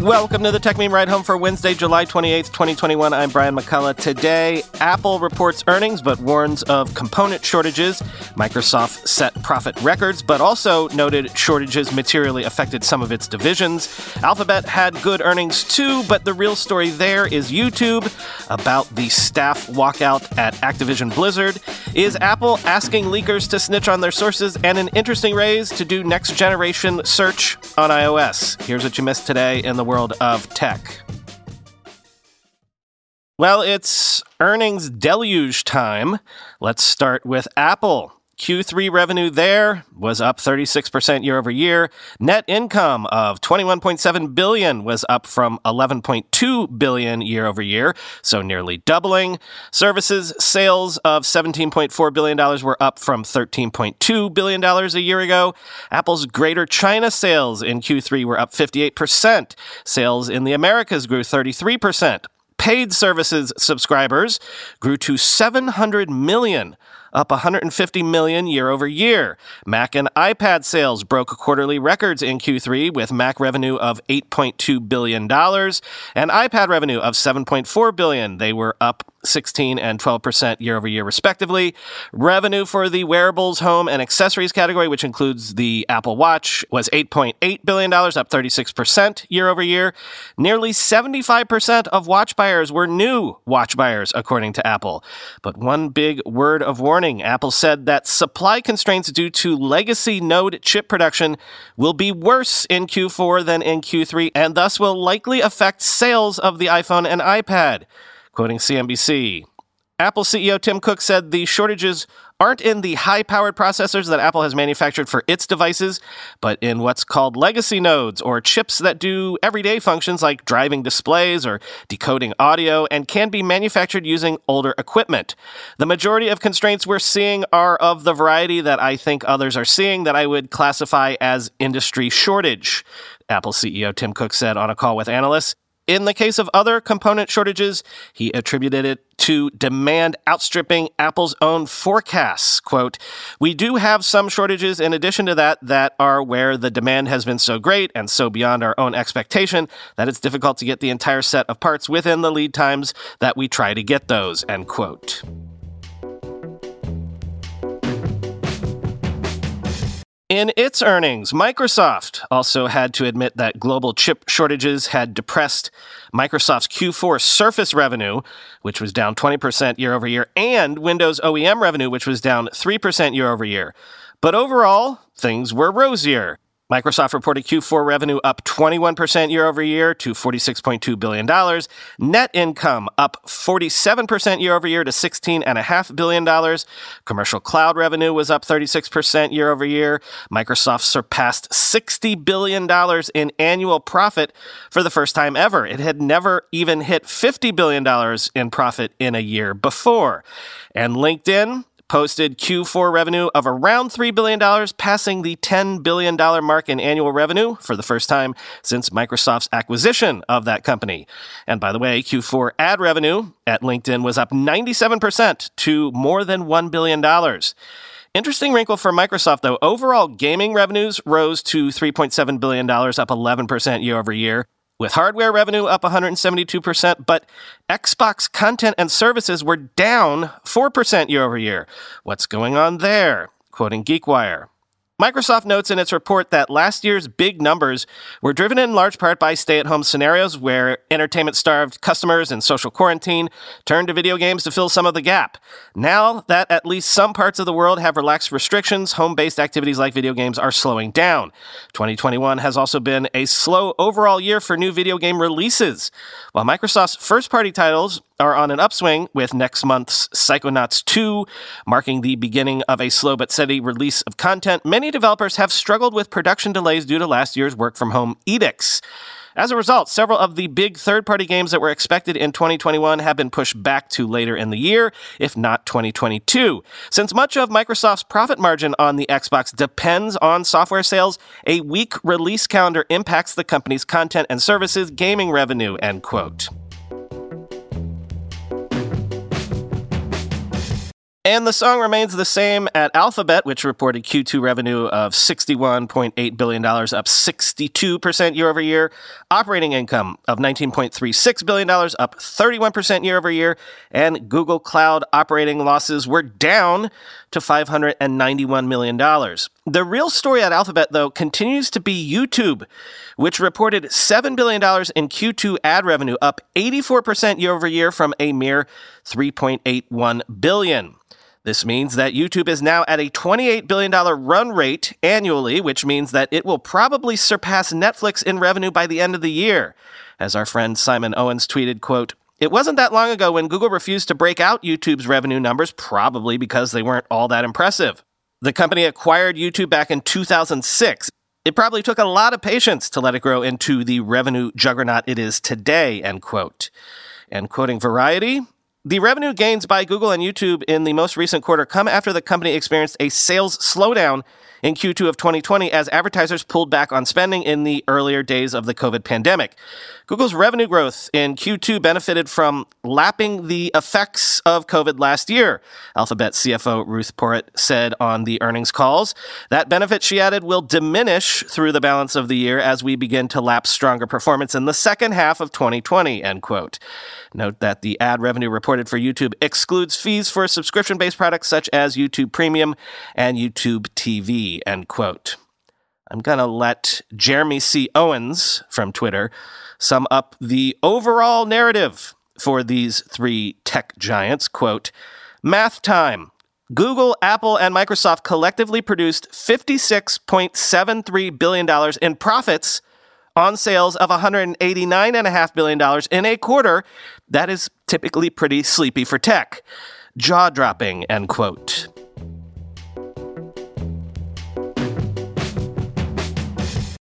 Welcome to the Techmeme Ride Home for Wednesday, July 28th, 2021. I'm Brian McCullough. Today, Apple reports earnings but warns of component shortages. Microsoft set profit records but also noted shortages materially affected some of its divisions. Alphabet had good earnings too, but the real story there is YouTube about the staff walkout at Activision Blizzard. Is Apple asking leakers to snitch on their sources and an interesting raise to do next generation search on iOS? Here's what you missed today in the world of tech. Well, it's earnings deluge time. Let's start with Apple. Q3 revenue there was up 36% year over year. Net income of 21.7 billion was up from 11.2 billion year over year, so nearly doubling. Services sales of 17.4 billion dollars were up from 13.2 billion dollars a year ago. Apple's Greater China sales in Q3 were up 58%. Sales in the Americas grew 33%. Paid services subscribers grew to 700 million up 150 million year over year. Mac and iPad sales broke quarterly records in Q3 with Mac revenue of 8.2 billion dollars and iPad revenue of 7.4 billion. They were up 16 and 12% year over year, respectively. Revenue for the wearables, home, and accessories category, which includes the Apple Watch, was $8.8 billion, up 36% year over year. Nearly 75% of watch buyers were new watch buyers, according to Apple. But one big word of warning Apple said that supply constraints due to legacy node chip production will be worse in Q4 than in Q3, and thus will likely affect sales of the iPhone and iPad. Quoting CNBC, Apple CEO Tim Cook said the shortages aren't in the high powered processors that Apple has manufactured for its devices, but in what's called legacy nodes or chips that do everyday functions like driving displays or decoding audio and can be manufactured using older equipment. The majority of constraints we're seeing are of the variety that I think others are seeing that I would classify as industry shortage. Apple CEO Tim Cook said on a call with analysts. In the case of other component shortages, he attributed it to demand outstripping Apple's own forecasts. Quote, We do have some shortages in addition to that that are where the demand has been so great and so beyond our own expectation that it's difficult to get the entire set of parts within the lead times that we try to get those, end quote. In its earnings, Microsoft also had to admit that global chip shortages had depressed Microsoft's Q4 Surface revenue, which was down 20% year over year, and Windows OEM revenue, which was down 3% year over year. But overall, things were rosier. Microsoft reported Q4 revenue up 21% year over year to $46.2 billion. Net income up 47% year over year to $16.5 billion. Commercial cloud revenue was up 36% year over year. Microsoft surpassed $60 billion in annual profit for the first time ever. It had never even hit $50 billion in profit in a year before. And LinkedIn posted Q4 revenue of around $3 billion, passing the $10 billion mark in annual revenue for the first time since Microsoft's acquisition of that company. And by the way, Q4 ad revenue at LinkedIn was up 97% to more than $1 billion. Interesting wrinkle for Microsoft, though. Overall gaming revenues rose to $3.7 billion, up 11% year over year with hardware revenue up 172%, but Xbox content and services were down 4% year over year. What's going on there? Quoting GeekWire. Microsoft notes in its report that last year's big numbers were driven in large part by stay at home scenarios where entertainment starved customers in social quarantine turned to video games to fill some of the gap. Now that at least some parts of the world have relaxed restrictions, home based activities like video games are slowing down. 2021 has also been a slow overall year for new video game releases. While Microsoft's first party titles are on an upswing with next month's Psychonauts 2 marking the beginning of a slow but steady release of content. Many developers have struggled with production delays due to last year's work from home edicts. As a result, several of the big third party games that were expected in 2021 have been pushed back to later in the year, if not 2022. Since much of Microsoft's profit margin on the Xbox depends on software sales, a weak release calendar impacts the company's content and services gaming revenue, end quote. And the song remains the same at Alphabet, which reported Q2 revenue of $61.8 billion, up 62% year over year. Operating income of $19.36 billion, up 31% year over year. And Google Cloud operating losses were down to $591 million. The real story at Alphabet, though, continues to be YouTube, which reported $7 billion in Q2 ad revenue, up 84% year over year from a mere $3.81 billion. This means that YouTube is now at a $28 billion run rate annually, which means that it will probably surpass Netflix in revenue by the end of the year. As our friend Simon Owens tweeted, quote, it wasn't that long ago when Google refused to break out YouTube's revenue numbers, probably because they weren't all that impressive. The company acquired YouTube back in 2006. It probably took a lot of patience to let it grow into the revenue juggernaut it is today, end quote. And quoting Variety, the revenue gains by Google and YouTube in the most recent quarter come after the company experienced a sales slowdown in Q2 of 2020 as advertisers pulled back on spending in the earlier days of the COVID pandemic. Google's revenue growth in Q2 benefited from lapping the effects of COVID last year, Alphabet CFO Ruth Porat said on the earnings calls. That benefit, she added, will diminish through the balance of the year as we begin to lap stronger performance in the second half of 2020, end quote. Note that the ad revenue for YouTube excludes fees for subscription based products such as YouTube Premium and YouTube TV, end quote. I'm going to let Jeremy C. Owens from Twitter sum up the overall narrative for these three tech giants. Quote, Math time. Google, Apple, and Microsoft collectively produced $56.73 billion in profits on sales of $189.5 billion in a quarter that is typically pretty sleepy for tech. Jaw dropping, end quote.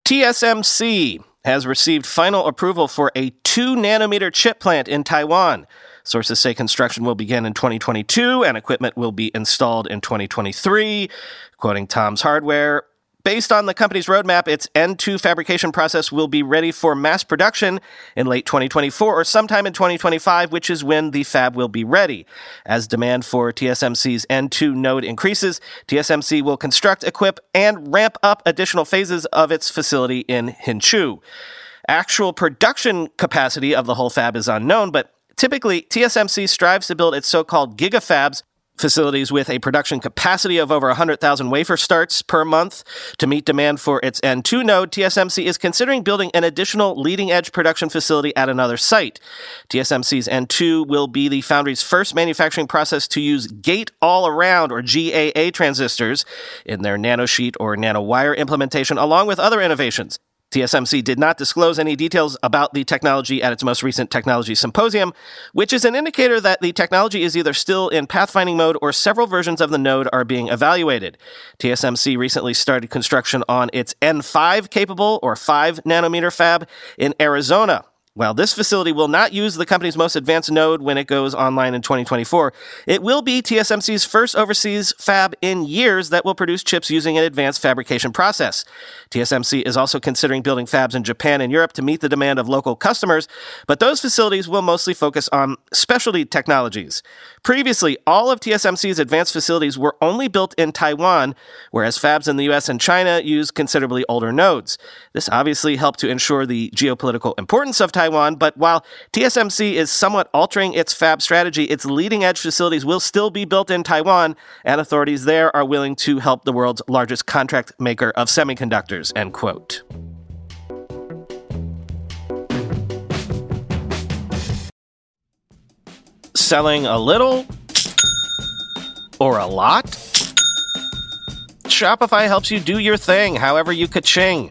TSMC has received final approval for a 2 nanometer chip plant in Taiwan. Sources say construction will begin in 2022 and equipment will be installed in 2023. Quoting Tom's Hardware, Based on the company's roadmap, its N2 fabrication process will be ready for mass production in late 2024 or sometime in 2025, which is when the fab will be ready. As demand for TSMC's N2 node increases, TSMC will construct, equip, and ramp up additional phases of its facility in Hsinchu. Actual production capacity of the whole fab is unknown, but Typically, TSMC strives to build its so called gigafabs facilities with a production capacity of over 100,000 wafer starts per month. To meet demand for its N2 node, TSMC is considering building an additional leading edge production facility at another site. TSMC's N2 will be the foundry's first manufacturing process to use gate all around or GAA transistors in their nanosheet or nanowire implementation, along with other innovations. TSMC did not disclose any details about the technology at its most recent technology symposium, which is an indicator that the technology is either still in pathfinding mode or several versions of the node are being evaluated. TSMC recently started construction on its N5 capable or 5 nanometer fab in Arizona, while this facility will not use the company's most advanced node when it goes online in 2024, it will be TSMC's first overseas fab in years that will produce chips using an advanced fabrication process. TSMC is also considering building fabs in Japan and Europe to meet the demand of local customers, but those facilities will mostly focus on specialty technologies. Previously, all of TSMC's advanced facilities were only built in Taiwan, whereas fabs in the US and China use considerably older nodes. This obviously helped to ensure the geopolitical importance of Taiwan Taiwan, but while TSMC is somewhat altering its fab strategy, its leading edge facilities will still be built in Taiwan, and authorities there are willing to help the world's largest contract maker of semiconductors, end quote. Selling a little or a lot? Shopify helps you do your thing, however you ka-ching.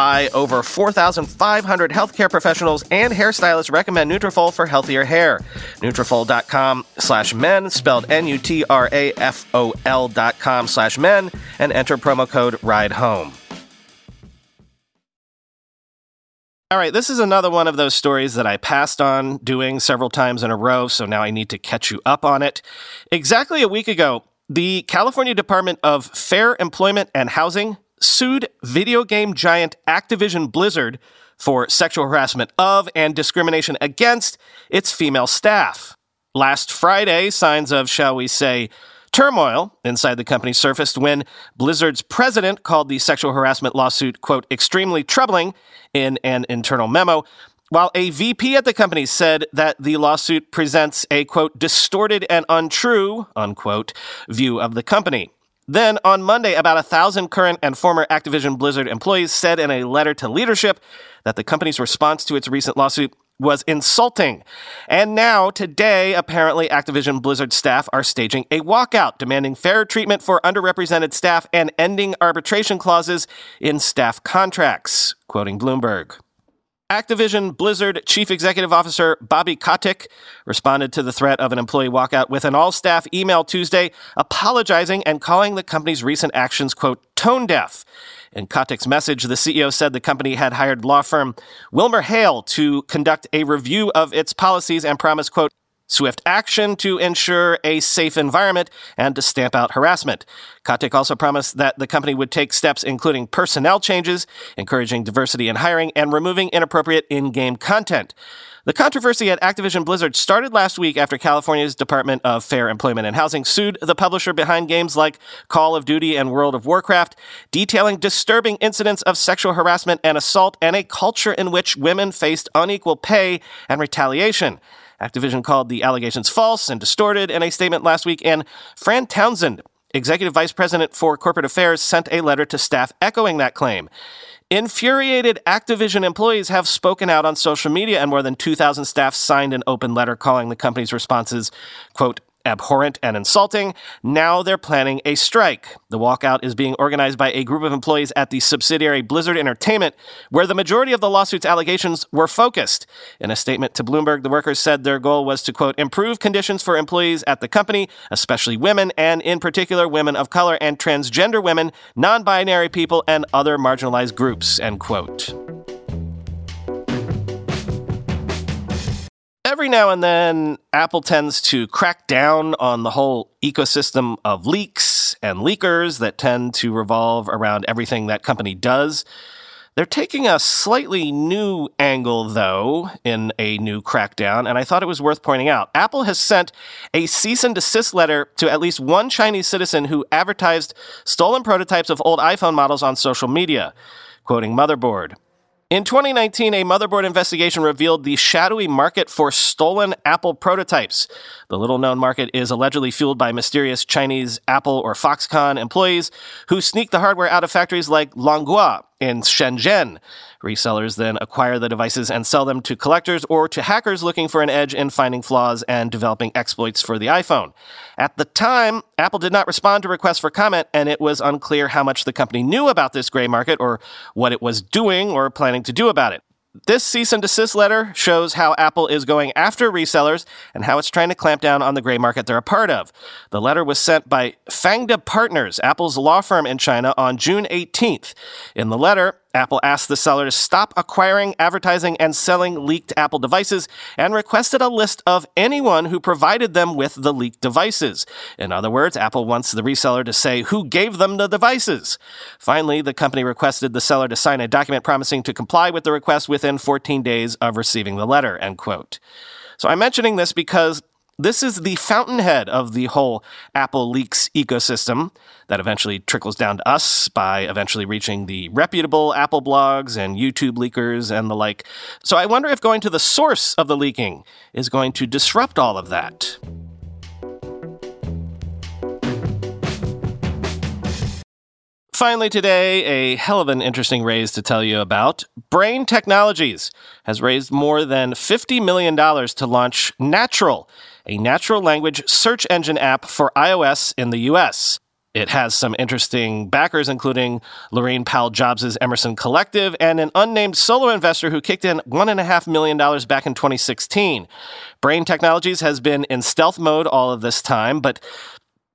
over 4,500 healthcare professionals and hairstylists recommend Nutrafol for healthier hair. Nutrafol.com slash men, spelled N-U-T-R-A-F-O-L dot com slash men, and enter promo code RIDE HOME. All right, this is another one of those stories that I passed on doing several times in a row, so now I need to catch you up on it. Exactly a week ago, the California Department of Fair Employment and Housing sued video game giant Activision Blizzard for sexual harassment of and discrimination against its female staff. Last Friday, signs of, shall we say, Turmoil inside the company surfaced when Blizzard's president called the sexual harassment lawsuit, quote, extremely troubling in an internal memo, while a VP at the company said that the lawsuit presents a, quote, distorted and untrue, unquote, view of the company. Then on Monday, about a thousand current and former Activision Blizzard employees said in a letter to leadership that the company's response to its recent lawsuit was insulting. And now, today, apparently Activision Blizzard staff are staging a walkout, demanding fair treatment for underrepresented staff and ending arbitration clauses in staff contracts, quoting Bloomberg. Activision Blizzard Chief Executive Officer Bobby Kotick responded to the threat of an employee walkout with an all staff email Tuesday apologizing and calling the company's recent actions, quote, tone deaf. In Kotick's message, the CEO said the company had hired law firm WilmerHale to conduct a review of its policies and promised, quote, swift action to ensure a safe environment and to stamp out harassment. Kotick also promised that the company would take steps including personnel changes, encouraging diversity in hiring, and removing inappropriate in-game content. The controversy at Activision Blizzard started last week after California's Department of Fair Employment and Housing sued the publisher behind games like Call of Duty and World of Warcraft, detailing disturbing incidents of sexual harassment and assault and a culture in which women faced unequal pay and retaliation. Activision called the allegations false and distorted in a statement last week, and Fran Townsend, executive vice president for corporate affairs, sent a letter to staff echoing that claim. Infuriated Activision employees have spoken out on social media, and more than 2,000 staff signed an open letter calling the company's responses, quote, abhorrent and insulting. Now they're planning a strike. The walkout is being organized by a group of employees at the subsidiary Blizzard Entertainment, where the majority of the lawsuit's allegations were focused. In a statement to Bloomberg, the workers said their goal was to, quote, improve conditions for employees at the company, especially women, and in particular women of color and transgender women, non binary people, and other marginalized groups, end quote. Every now and then, Apple tends to crack down on the whole ecosystem of leaks and leakers that tend to revolve around everything that company does. They're taking a slightly new angle, though, in a new crackdown, and I thought it was worth pointing out. Apple has sent a cease and desist letter to at least one Chinese citizen who advertised stolen prototypes of old iPhone models on social media. Quoting Motherboard. In 2019, a motherboard investigation revealed the shadowy market for stolen Apple prototypes. The little known market is allegedly fueled by mysterious Chinese Apple or Foxconn employees who sneak the hardware out of factories like Longhua in Shenzhen. Resellers then acquire the devices and sell them to collectors or to hackers looking for an edge in finding flaws and developing exploits for the iPhone. At the time, Apple did not respond to requests for comment, and it was unclear how much the company knew about this gray market or what it was doing or planning to do about it. This cease and desist letter shows how Apple is going after resellers and how it's trying to clamp down on the gray market they're a part of. The letter was sent by Fangda Partners, Apple's law firm in China, on June 18th. In the letter, Apple asked the seller to stop acquiring, advertising, and selling leaked Apple devices and requested a list of anyone who provided them with the leaked devices. In other words, Apple wants the reseller to say who gave them the devices. Finally, the company requested the seller to sign a document promising to comply with the request within 14 days of receiving the letter, end quote. So I'm mentioning this because this is the fountainhead of the whole Apple leaks ecosystem that eventually trickles down to us by eventually reaching the reputable Apple blogs and YouTube leakers and the like. So I wonder if going to the source of the leaking is going to disrupt all of that. Finally, today, a hell of an interesting raise to tell you about. Brain Technologies has raised more than $50 million to launch Natural, a natural language search engine app for iOS in the US. It has some interesting backers, including Laurene Powell Jobs' Emerson Collective and an unnamed solo investor who kicked in $1.5 million back in 2016. Brain Technologies has been in stealth mode all of this time, but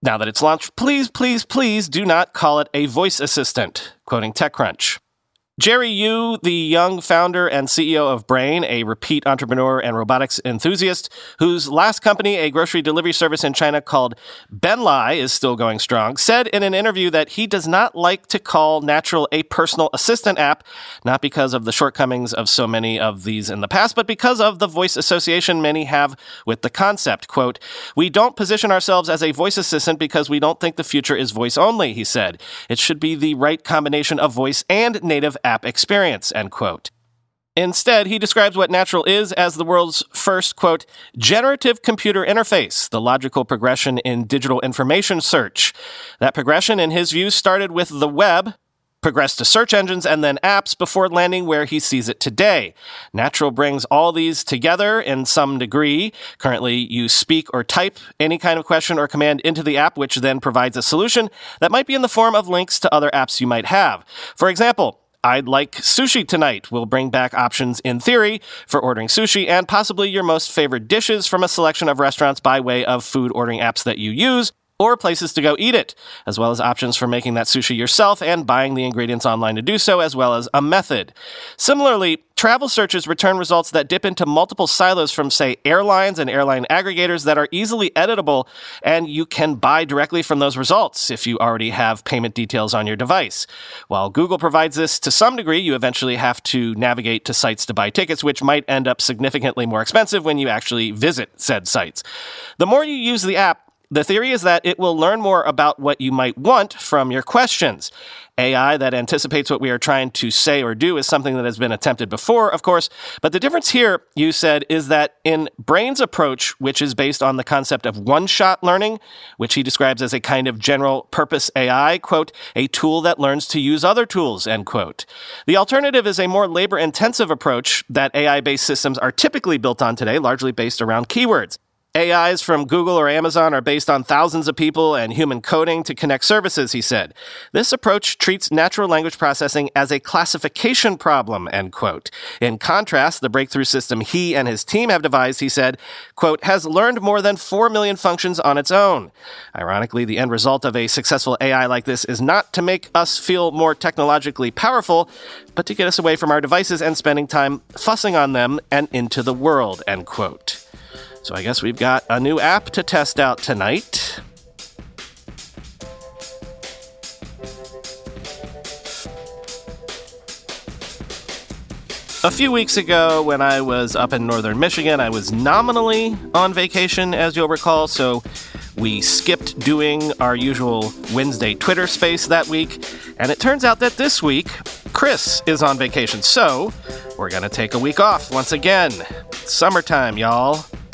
now that it's launched, please, please, please do not call it a voice assistant, quoting TechCrunch. Jerry Yu, the young founder and CEO of Brain, a repeat entrepreneur and robotics enthusiast, whose last company, a grocery delivery service in China called Benlai, is still going strong, said in an interview that he does not like to call Natural a personal assistant app, not because of the shortcomings of so many of these in the past, but because of the voice association many have with the concept. Quote, We don't position ourselves as a voice assistant because we don't think the future is voice only, he said. It should be the right combination of voice and native app experience, end quote. Instead, he describes what Natural is as the world's first, quote, generative computer interface, the logical progression in digital information search. That progression, in his view, started with the web, progressed to search engines and then apps before landing where he sees it today. Natural brings all these together in some degree. Currently, you speak or type any kind of question or command into the app, which then provides a solution that might be in the form of links to other apps you might have. For example, I'd like sushi tonight. We'll bring back options in theory for ordering sushi and possibly your most favorite dishes from a selection of restaurants by way of food ordering apps that you use or places to go eat it, as well as options for making that sushi yourself and buying the ingredients online to do so, as well as a method. Similarly, travel searches return results that dip into multiple silos from, say, airlines and airline aggregators that are easily editable, and you can buy directly from those results if you already have payment details on your device. While Google provides this to some degree, you eventually have to navigate to sites to buy tickets, which might end up significantly more expensive when you actually visit said sites. The more you use the app, the theory is that it will learn more about what Yu might want from your questions. AI that anticipates what we are trying to say or do is something that has been attempted before, of course. But the difference here, you said, is that in Brain's approach, which is based on the concept of one shot learning, which he describes as a kind of general purpose AI, quote, a tool that learns to use other tools, end quote. The alternative is a more labor intensive approach that AI based systems are typically built on today, largely based around keywords. AIs from Google or Amazon are based on thousands of people and human coding to connect services, he said. This approach treats natural language processing as a classification problem, end quote. In contrast, the breakthrough system he and his team have devised, he said, quote, has learned more than 4 million functions on its own. Ironically, the end result of a successful AI like this is not to make us feel more technologically powerful, but to get us away from our devices and spending time fussing on them and into the world, end quote. So I guess we've got a new app to test out tonight. A few weeks ago, when I was up in northern Michigan, I was nominally on vacation, as you'll recall, so we skipped doing our usual Wednesday Twitter space that week. And it turns out that this week, Chris is on vacation, so we're to take a week off once again. Summertime, y'all.